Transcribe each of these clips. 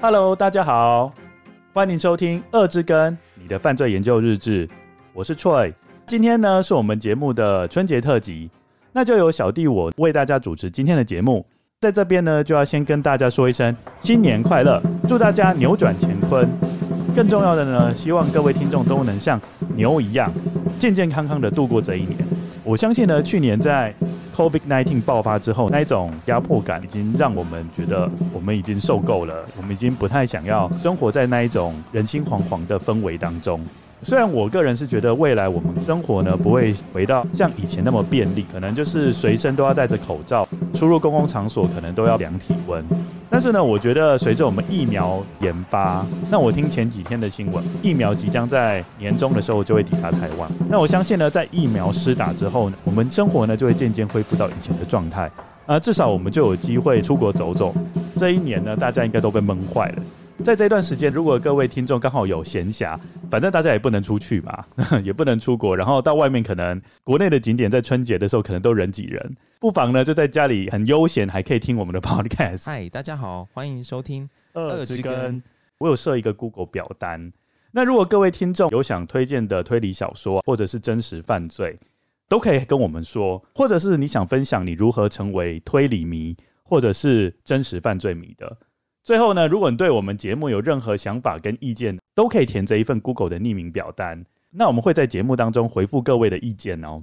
Hello，大家好，欢迎收听《恶之根》你的犯罪研究日志，我是 Troy。今天呢是我们节目的春节特辑，那就由小弟我为大家主持今天的节目。在这边呢，就要先跟大家说一声新年快乐，祝大家扭转乾坤。更重要的呢，希望各位听众都能像牛一样健健康康的度过这一年。我相信呢，去年在 Covid nineteen 爆发之后，那一种压迫感已经让我们觉得我们已经受够了，我们已经不太想要生活在那一种人心惶惶的氛围当中。虽然我个人是觉得未来我们生活呢不会回到像以前那么便利，可能就是随身都要戴着口罩，出入公共场所可能都要量体温。但是呢，我觉得随着我们疫苗研发，那我听前几天的新闻，疫苗即将在年终的时候就会抵达台湾。那我相信呢，在疫苗施打之后呢，我们生活呢就会渐渐恢复到以前的状态。啊，至少我们就有机会出国走走。这一年呢，大家应该都被闷坏了。在这段时间，如果各位听众刚好有闲暇，反正大家也不能出去嘛，也不能出国，然后到外面可能国内的景点在春节的时候可能都人挤人，不妨呢就在家里很悠闲，还可以听我们的 podcast。嗨，大家好，欢迎收听《二之根》。我有设一个 Google 表单，那如果各位听众有想推荐的推理小说或者是真实犯罪，都可以跟我们说，或者是你想分享你如何成为推理迷或者是真实犯罪迷的。最后呢，如果你对我们节目有任何想法跟意见，都可以填这一份 Google 的匿名表单。那我们会在节目当中回复各位的意见哦。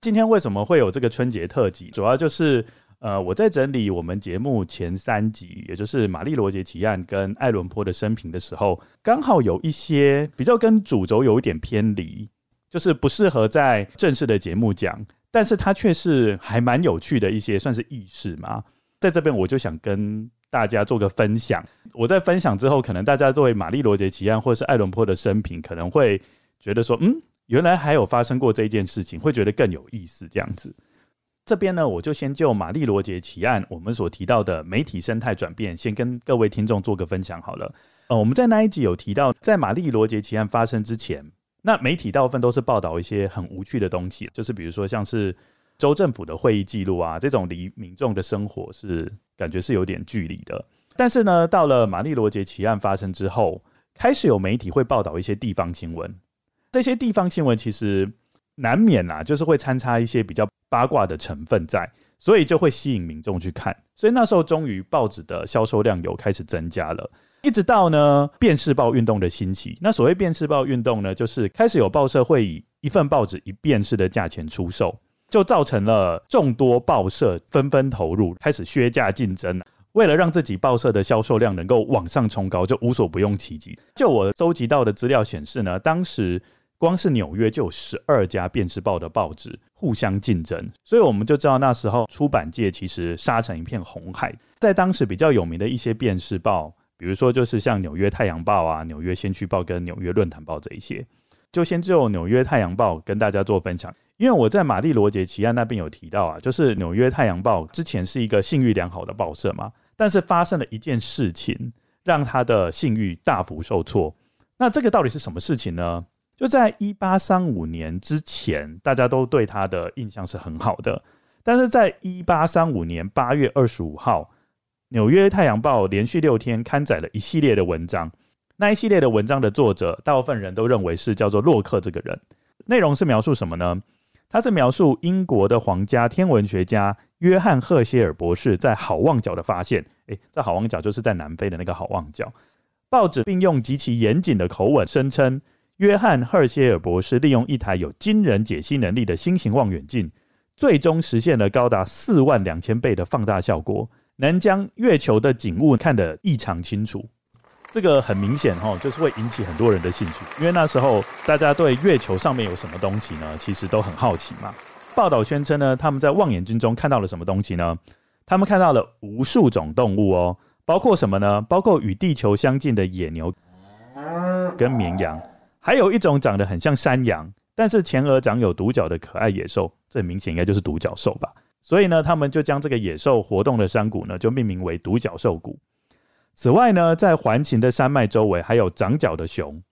今天为什么会有这个春节特辑？主要就是呃，我在整理我们节目前三集，也就是玛丽罗杰奇案跟爱伦坡的生平的时候，刚好有一些比较跟主轴有一点偏离，就是不适合在正式的节目讲，但是它却是还蛮有趣的一些，算是轶事嘛。在这边我就想跟。大家做个分享。我在分享之后，可能大家对玛丽罗杰奇案或是爱伦坡的生平，可能会觉得说，嗯，原来还有发生过这件事情，会觉得更有意思。这样子，这边呢，我就先就玛丽罗杰奇案我们所提到的媒体生态转变，先跟各位听众做个分享好了。呃，我们在那一集有提到，在玛丽罗杰奇案发生之前，那媒体大部分都是报道一些很无趣的东西，就是比如说像是。州政府的会议记录啊，这种离民众的生活是感觉是有点距离的。但是呢，到了玛丽罗杰奇案发生之后，开始有媒体会报道一些地方新闻。这些地方新闻其实难免啊，就是会掺杂一些比较八卦的成分在，所以就会吸引民众去看。所以那时候终于报纸的销售量有开始增加了，一直到呢电视报运动的兴起。那所谓电视报运动呢，就是开始有报社会以一份报纸一电视的价钱出售。就造成了众多报社纷纷投入，开始削价竞争。为了让自己报社的销售量能够往上冲高，就无所不用其极。就我收集到的资料显示呢，当时光是纽约就有十二家电视报的报纸互相竞争，所以我们就知道那时候出版界其实杀成一片红海。在当时比较有名的一些电视报，比如说就是像纽约太阳报啊、纽约先驱报跟纽约论坛报这一些，就先就纽约太阳报跟大家做分享。因为我在玛丽罗杰奇案那边有提到啊，就是纽约太阳报之前是一个信誉良好的报社嘛，但是发生了一件事情，让他的信誉大幅受挫。那这个到底是什么事情呢？就在一八三五年之前，大家都对他的印象是很好的，但是在一八三五年八月二十五号，纽约太阳报连续六天刊载了一系列的文章，那一系列的文章的作者，大部分人都认为是叫做洛克这个人，内容是描述什么呢？他是描述英国的皇家天文学家约翰赫歇尔博士在好望角的发现。诶，这好望角就是在南非的那个好望角。报纸并用极其严谨的口吻声称，约翰赫歇尔博士利用一台有惊人解析能力的新型望远镜，最终实现了高达四万两千倍的放大效果，能将月球的景物看得异常清楚。这个很明显哈，就是会引起很多人的兴趣，因为那时候大家对月球上面有什么东西呢，其实都很好奇嘛。报道宣称呢，他们在望远镜中看到了什么东西呢？他们看到了无数种动物哦，包括什么呢？包括与地球相近的野牛跟绵羊，还有一种长得很像山羊，但是前额长有独角的可爱野兽，这很明显应该就是独角兽吧。所以呢，他们就将这个野兽活动的山谷呢，就命名为独角兽谷。此外呢，在环形的山脉周围还有长角的熊，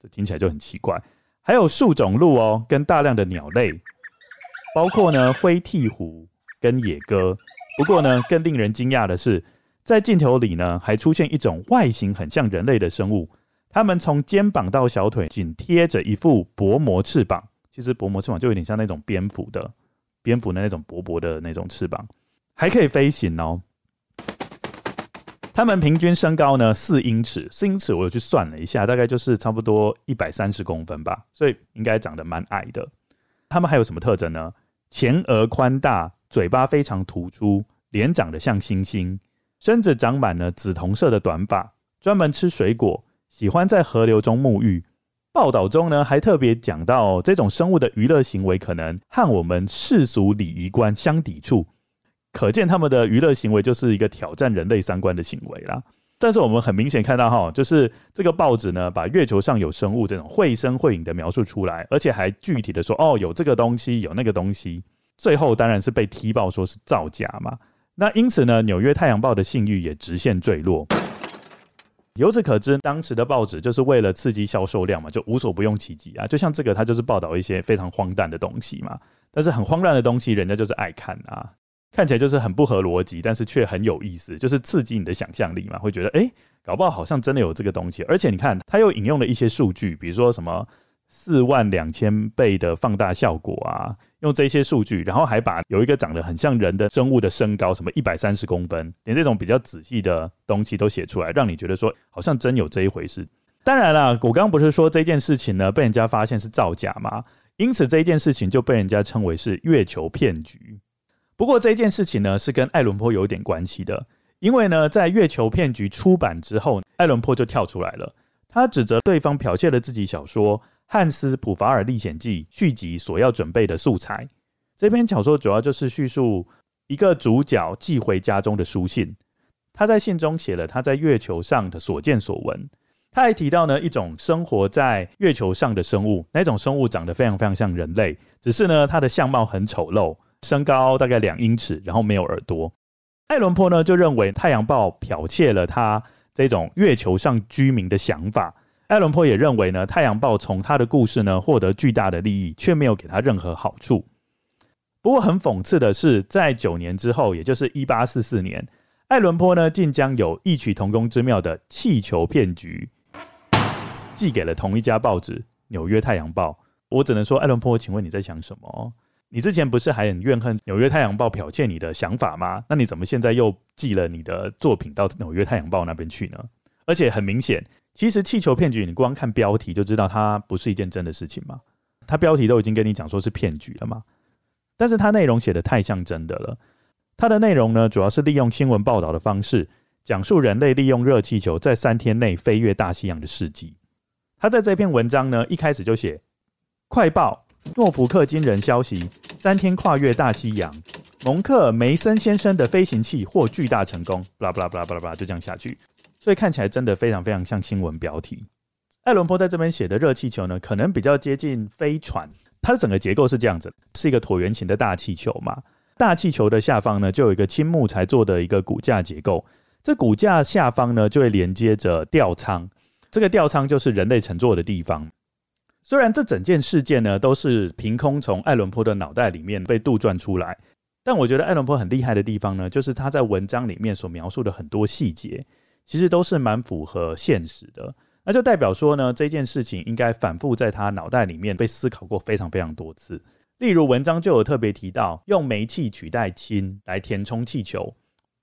这听起来就很奇怪。还有数种鹿哦，跟大量的鸟类，包括呢灰鵜鹕跟野鸽。不过呢，更令人惊讶的是，在镜头里呢，还出现一种外形很像人类的生物，它们从肩膀到小腿紧贴着一副薄膜翅膀，其实薄膜翅膀就有点像那种蝙蝠的蝙蝠的那种薄薄的那种翅膀，还可以飞行哦。他们平均身高呢四英尺，四英尺我有去算了一下，大概就是差不多一百三十公分吧，所以应该长得蛮矮的。他们还有什么特征呢？前额宽大，嘴巴非常突出，脸长得像猩猩。身子长满了紫铜色的短发，专门吃水果，喜欢在河流中沐浴。报道中呢，还特别讲到这种生物的娱乐行为可能和我们世俗礼仪观相抵触，可见他们的娱乐行为就是一个挑战人类三观的行为啦。但是我们很明显看到哈，就是这个报纸呢，把月球上有生物这种绘声绘影的描述出来，而且还具体的说哦，有这个东西，有那个东西，最后当然是被踢爆说是造假嘛。那因此呢，纽约太阳报的信誉也直线坠落。由此可知，当时的报纸就是为了刺激销售量嘛，就无所不用其极啊。就像这个，它就是报道一些非常荒诞的东西嘛。但是很荒诞的东西，人家就是爱看啊，看起来就是很不合逻辑，但是却很有意思，就是刺激你的想象力嘛，会觉得诶，搞不好好像真的有这个东西。而且你看，他又引用了一些数据，比如说什么。四万两千倍的放大效果啊，用这些数据，然后还把有一个长得很像人的生物的身高，什么一百三十公分，连这种比较仔细的东西都写出来，让你觉得说好像真有这一回事。当然了，我刚刚不是说这件事情呢被人家发现是造假吗？因此这件事情就被人家称为是月球骗局。不过这件事情呢是跟爱伦坡有点关系的，因为呢在月球骗局出版之后，爱伦坡就跳出来了，他指责对方剽窃了自己小说。《汉斯·普法尔历险记》续集所要准备的素材，这篇小说主要就是叙述一个主角寄回家中的书信。他在信中写了他在月球上的所见所闻。他还提到呢一种生活在月球上的生物，那种生物长得非常非常像人类，只是呢它的相貌很丑陋，身高大概两英尺，然后没有耳朵。爱伦坡呢就认为《太阳报》剽窃了他这种月球上居民的想法。爱伦坡也认为呢，《太阳报》从他的故事呢获得巨大的利益，却没有给他任何好处。不过很讽刺的是，在九年之后，也就是一八四四年，爱伦坡呢竟将有异曲同工之妙的气球骗局寄给了同一家报纸《纽约太阳报》。我只能说，爱伦坡，请问你在想什么？你之前不是还很怨恨《纽约太阳报》剽窃你的想法吗？那你怎么现在又寄了你的作品到《纽约太阳报》那边去呢？而且很明显。其实气球骗局，你光看标题就知道它不是一件真的事情嘛。它标题都已经跟你讲说是骗局了嘛。但是它内容写得太像真的了。它的内容呢，主要是利用新闻报道的方式，讲述人类利用热气球在三天内飞越大西洋的事迹。他在这篇文章呢，一开始就写：快报，诺福克惊人消息，三天跨越大西洋，蒙克梅森先生的飞行器获巨大成功。巴拉巴拉巴拉巴拉巴拉，就这样下去。所以看起来真的非常非常像新闻标题。艾伦坡在这边写的热气球呢，可能比较接近飞船。它的整个结构是这样子，是一个椭圆形的大气球嘛。大气球的下方呢，就有一个青木材做的一个骨架结构。这骨架下方呢，就会连接着吊舱。这个吊舱就是人类乘坐的地方。虽然这整件事件呢，都是凭空从爱伦坡的脑袋里面被杜撰出来，但我觉得爱伦坡很厉害的地方呢，就是他在文章里面所描述的很多细节。其实都是蛮符合现实的，那就代表说呢，这件事情应该反复在他脑袋里面被思考过非常非常多次。例如文章就有特别提到用煤气取代氢来填充气球，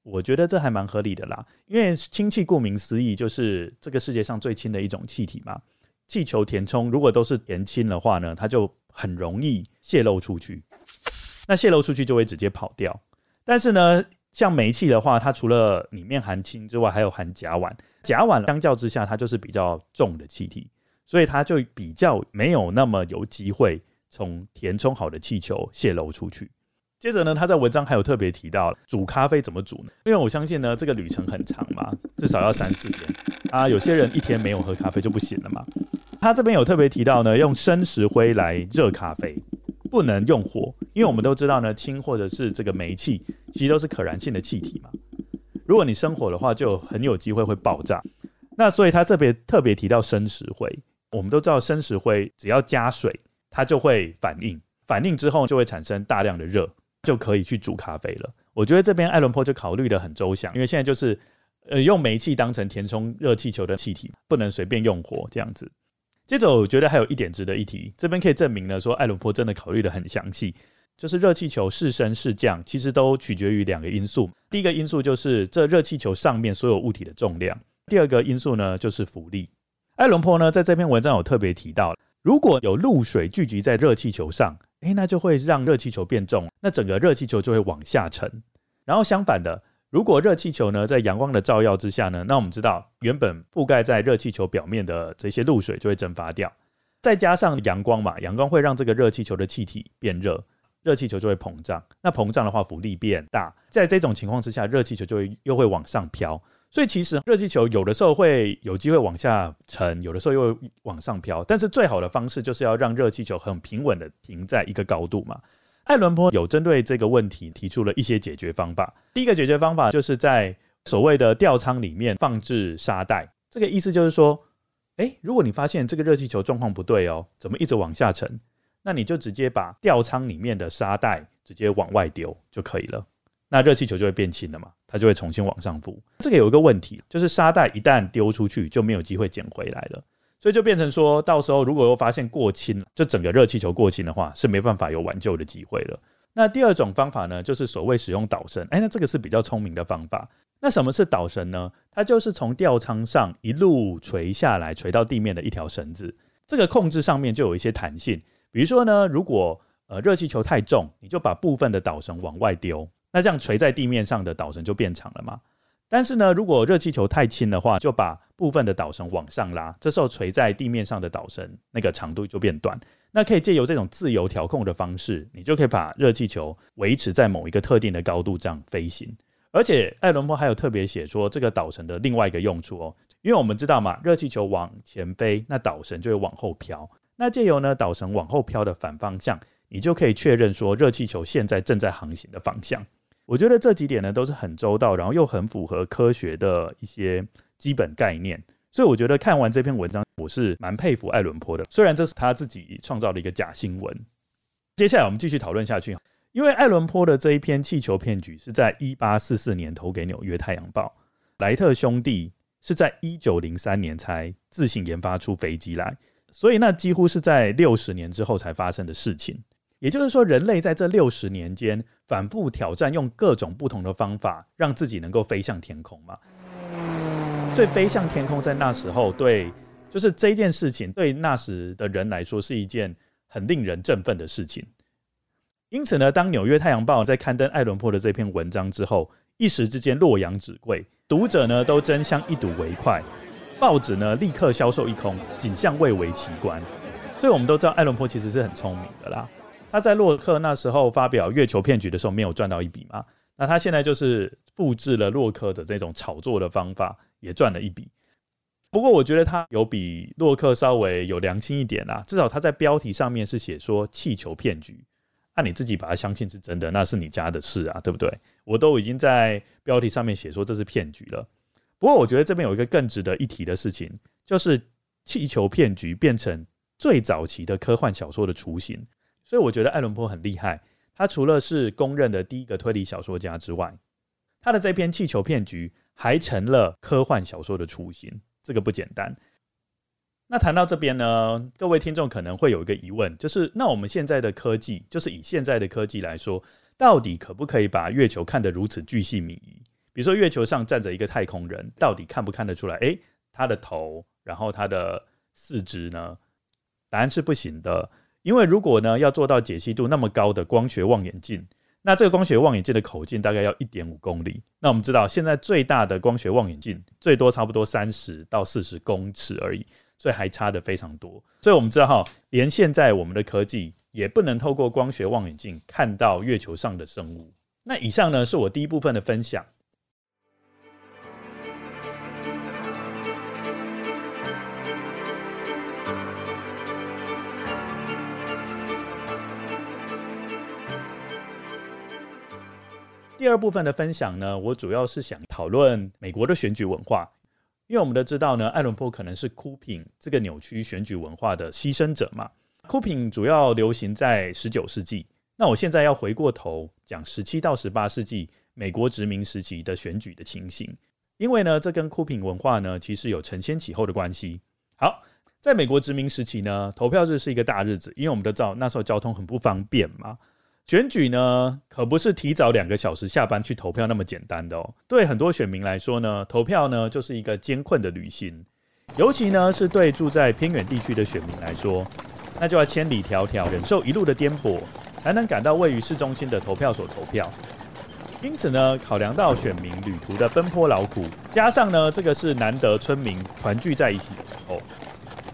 我觉得这还蛮合理的啦，因为氢气顾名思义就是这个世界上最轻的一种气体嘛。气球填充如果都是填氢的话呢，它就很容易泄漏出去，那泄漏出去就会直接跑掉。但是呢，像煤气的话，它除了里面含氢之外，还有含甲烷。甲烷相较之下，它就是比较重的气体，所以它就比较没有那么有机会从填充好的气球泄漏出去。接着呢，他在文章还有特别提到煮咖啡怎么煮呢？因为我相信呢，这个旅程很长嘛，至少要三四天啊。有些人一天没有喝咖啡就不行了嘛。他这边有特别提到呢，用生石灰来热咖啡。不能用火，因为我们都知道呢，氢或者是这个煤气，其实都是可燃性的气体嘛。如果你生火的话，就很有机会会爆炸。那所以他这边特别提到生石灰。我们都知道生石灰只要加水，它就会反应，反应之后就会产生大量的热，就可以去煮咖啡了。我觉得这边艾伦坡就考虑得很周详，因为现在就是呃用煤气当成填充热气球的气体，不能随便用火这样子。接着我觉得还有一点值得一提，这边可以证明呢说爱伦坡真的考虑的很详细，就是热气球是升是降，其实都取决于两个因素。第一个因素就是这热气球上面所有物体的重量，第二个因素呢就是浮力。爱伦坡呢在这篇文章有特别提到，如果有露水聚集在热气球上。诶，那就会让热气球变重，那整个热气球就会往下沉。然后相反的，如果热气球呢在阳光的照耀之下呢，那我们知道原本覆盖在热气球表面的这些露水就会蒸发掉，再加上阳光嘛，阳光会让这个热气球的气体变热，热气球就会膨胀。那膨胀的话，浮力变大，在这种情况之下，热气球就会又会往上飘。所以其实热气球有的时候会有机会往下沉，有的时候又会往上飘。但是最好的方式就是要让热气球很平稳的停在一个高度嘛。艾伦坡有针对这个问题提出了一些解决方法。第一个解决方法就是在所谓的吊舱里面放置沙袋。这个意思就是说，诶，如果你发现这个热气球状况不对哦，怎么一直往下沉，那你就直接把吊舱里面的沙袋直接往外丢就可以了。那热气球就会变轻了嘛，它就会重新往上浮。这个有一个问题，就是沙袋一旦丢出去就没有机会捡回来了，所以就变成说到时候如果又发现过轻，就整个热气球过轻的话，是没办法有挽救的机会了。那第二种方法呢，就是所谓使用导绳。哎，那这个是比较聪明的方法。那什么是导绳呢？它就是从吊舱上一路垂下来，垂到地面的一条绳子。这个控制上面就有一些弹性。比如说呢，如果呃热气球太重，你就把部分的导绳往外丢。那这样垂在地面上的导绳就变长了嘛？但是呢，如果热气球太轻的话，就把部分的导绳往上拉，这时候垂在地面上的导绳那个长度就变短。那可以借由这种自由调控的方式，你就可以把热气球维持在某一个特定的高度这样飞行。而且艾伦坡还有特别写说，这个导绳的另外一个用处哦，因为我们知道嘛，热气球往前飞，那导绳就会往后飘。那借由呢导绳往后飘的反方向，你就可以确认说热气球现在正在航行的方向。我觉得这几点呢都是很周到，然后又很符合科学的一些基本概念，所以我觉得看完这篇文章，我是蛮佩服爱伦坡的。虽然这是他自己创造的一个假新闻。接下来我们继续讨论下去，因为爱伦坡的这一篇气球骗局是在一八四四年投给纽约太阳报，莱特兄弟是在一九零三年才自行研发出飞机来，所以那几乎是在六十年之后才发生的事情。也就是说，人类在这六十年间反复挑战，用各种不同的方法，让自己能够飞向天空嘛。所以，飞向天空在那时候，对，就是这件事情，对那时的人来说，是一件很令人振奋的事情。因此呢，当纽约太阳报在刊登爱伦坡的这篇文章之后，一时之间洛阳纸贵，读者呢都争相一睹为快，报纸呢立刻销售一空，景象蔚为奇观。所以，我们都知道艾伦坡其实是很聪明的啦。他在洛克那时候发表月球骗局的时候没有赚到一笔嘛？那他现在就是复制了洛克的这种炒作的方法，也赚了一笔。不过我觉得他有比洛克稍微有良心一点啦，至少他在标题上面是写说气球骗局，那你自己把它相信是真的，那是你家的事啊，对不对？我都已经在标题上面写说这是骗局了。不过我觉得这边有一个更值得一提的事情，就是气球骗局变成最早期的科幻小说的雏形。所以我觉得爱伦坡很厉害，他除了是公认的第一个推理小说家之外，他的这篇气球骗局还成了科幻小说的雏形，这个不简单。那谈到这边呢，各位听众可能会有一个疑问，就是那我们现在的科技，就是以现在的科技来说，到底可不可以把月球看得如此巨细靡遗？比如说月球上站着一个太空人，到底看不看得出来？诶，他的头，然后他的四肢呢？答案是不行的。因为如果呢要做到解析度那么高的光学望远镜，那这个光学望远镜的口径大概要一点五公里。那我们知道现在最大的光学望远镜最多差不多三十到四十公尺而已，所以还差得非常多。所以我们知道哈，连现在我们的科技也不能透过光学望远镜看到月球上的生物。那以上呢是我第一部分的分享。第二部分的分享呢，我主要是想讨论美国的选举文化，因为我们都知道呢，艾伦坡可能是酷品这个扭曲选举文化的牺牲者嘛。酷品主要流行在十九世纪，那我现在要回过头讲十七到十八世纪美国殖民时期的选举的情形，因为呢，这跟酷品文化呢其实有承先启后的关系。好，在美国殖民时期呢，投票日是一个大日子，因为我们都知道那时候交通很不方便嘛。选举呢，可不是提早两个小时下班去投票那么简单的哦。对很多选民来说呢，投票呢就是一个艰困的旅行，尤其呢是对住在偏远地区的选民来说，那就要千里迢迢忍受一路的颠簸，才能赶到位于市中心的投票所投票。因此呢，考量到选民旅途的奔波劳苦，加上呢这个是难得村民团聚在一起的时候，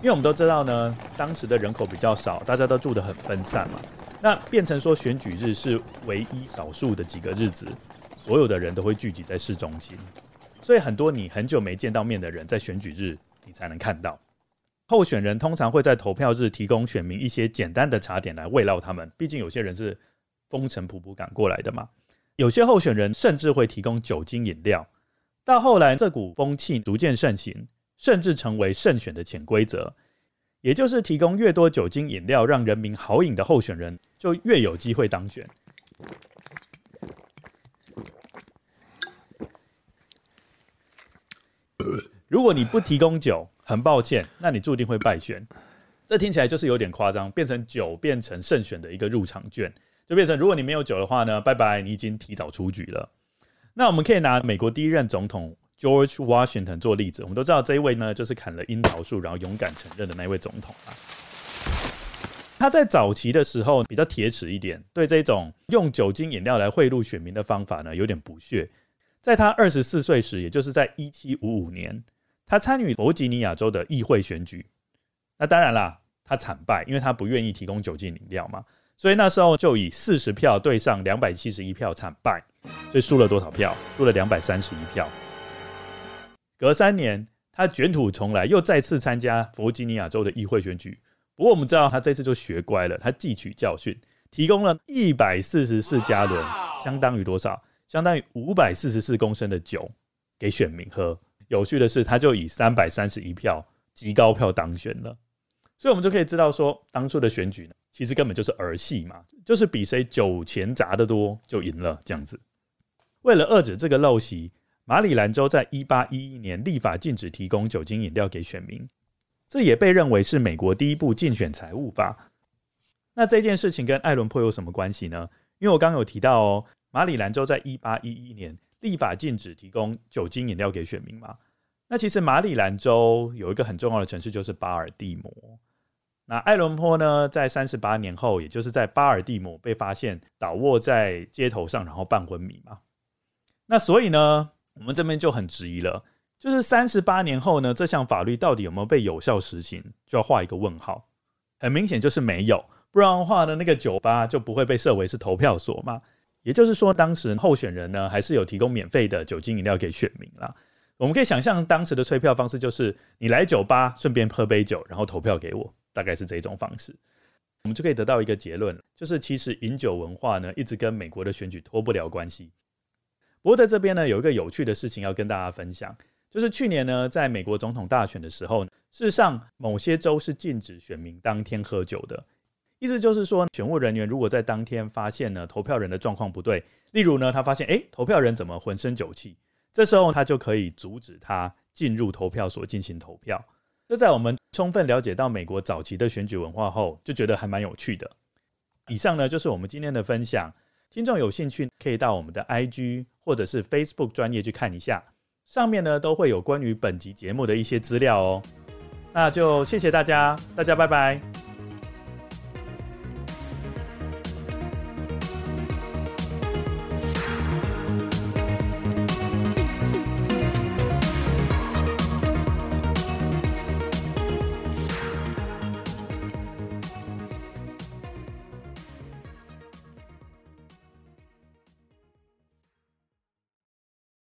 因为我们都知道呢，当时的人口比较少，大家都住得很分散嘛。那变成说选举日是唯一少数的几个日子，所有的人都会聚集在市中心，所以很多你很久没见到面的人，在选举日你才能看到。候选人通常会在投票日提供选民一些简单的茶点来慰劳他们，毕竟有些人是风尘仆仆赶过来的嘛。有些候选人甚至会提供酒精饮料。到后来，这股风气逐渐盛行，甚至成为胜选的潜规则。也就是提供越多酒精饮料，让人民好饮的候选人，就越有机会当选。如果你不提供酒，很抱歉，那你注定会败选。这听起来就是有点夸张，变成酒变成胜选的一个入场券，就变成如果你没有酒的话呢，拜拜，你已经提早出局了。那我们可以拿美国第一任总统。George Washington 做例子，我们都知道这一位呢，就是砍了樱桃树，然后勇敢承认的那位总统啊。他在早期的时候比较铁齿一点，对这种用酒精饮料来贿赂选民的方法呢，有点不屑。在他二十四岁时，也就是在一七五五年，他参与弗吉尼亚州的议会选举。那当然啦，他惨败，因为他不愿意提供酒精饮料嘛。所以那时候就以四十票对上两百七十一票惨败，所以输了多少票？输了两百三十一票。隔三年，他卷土重来，又再次参加弗吉尼亚州的议会选举。不过，我们知道他这次就学乖了，他汲取教训，提供了一百四十四加仑，相当于多少？相当于五百四十四公升的酒给选民喝。有趣的是，他就以三百三十一票极高票当选了。所以，我们就可以知道说，当初的选举呢，其实根本就是儿戏嘛，就是比谁酒钱砸得多就赢了这样子。为了遏制这个陋习。马里兰州在一八一一年立法禁止提供酒精饮料给选民，这也被认为是美国第一部竞选财务法。那这件事情跟艾伦坡有什么关系呢？因为我刚有提到哦，马里兰州在一八一一年立法禁止提供酒精饮料给选民嘛。那其实马里兰州有一个很重要的城市就是巴尔的摩。那艾伦坡呢，在三十八年后，也就是在巴尔的摩被发现倒卧在街头上，然后半昏迷嘛。那所以呢，我们这边就很质疑了，就是三十八年后呢，这项法律到底有没有被有效实行，就要画一个问号。很明显就是没有，不然的话呢，那个酒吧就不会被设为是投票所嘛。也就是说，当时候选人呢，还是有提供免费的酒精饮料给选民啦。我们可以想象当时的催票方式就是，你来酒吧顺便喝杯酒，然后投票给我，大概是这种方式。我们就可以得到一个结论，就是其实饮酒文化呢，一直跟美国的选举脱不了关系。不过在这边呢，有一个有趣的事情要跟大家分享，就是去年呢，在美国总统大选的时候，事实上某些州是禁止选民当天喝酒的。意思就是说，选务人员如果在当天发现呢，投票人的状况不对，例如呢，他发现诶，投票人怎么浑身酒气，这时候他就可以阻止他进入投票所进行投票。这在我们充分了解到美国早期的选举文化后，就觉得还蛮有趣的。以上呢，就是我们今天的分享。听众有兴趣可以到我们的 IG 或者是 Facebook 专业去看一下，上面呢都会有关于本集节目的一些资料哦。那就谢谢大家，大家拜拜。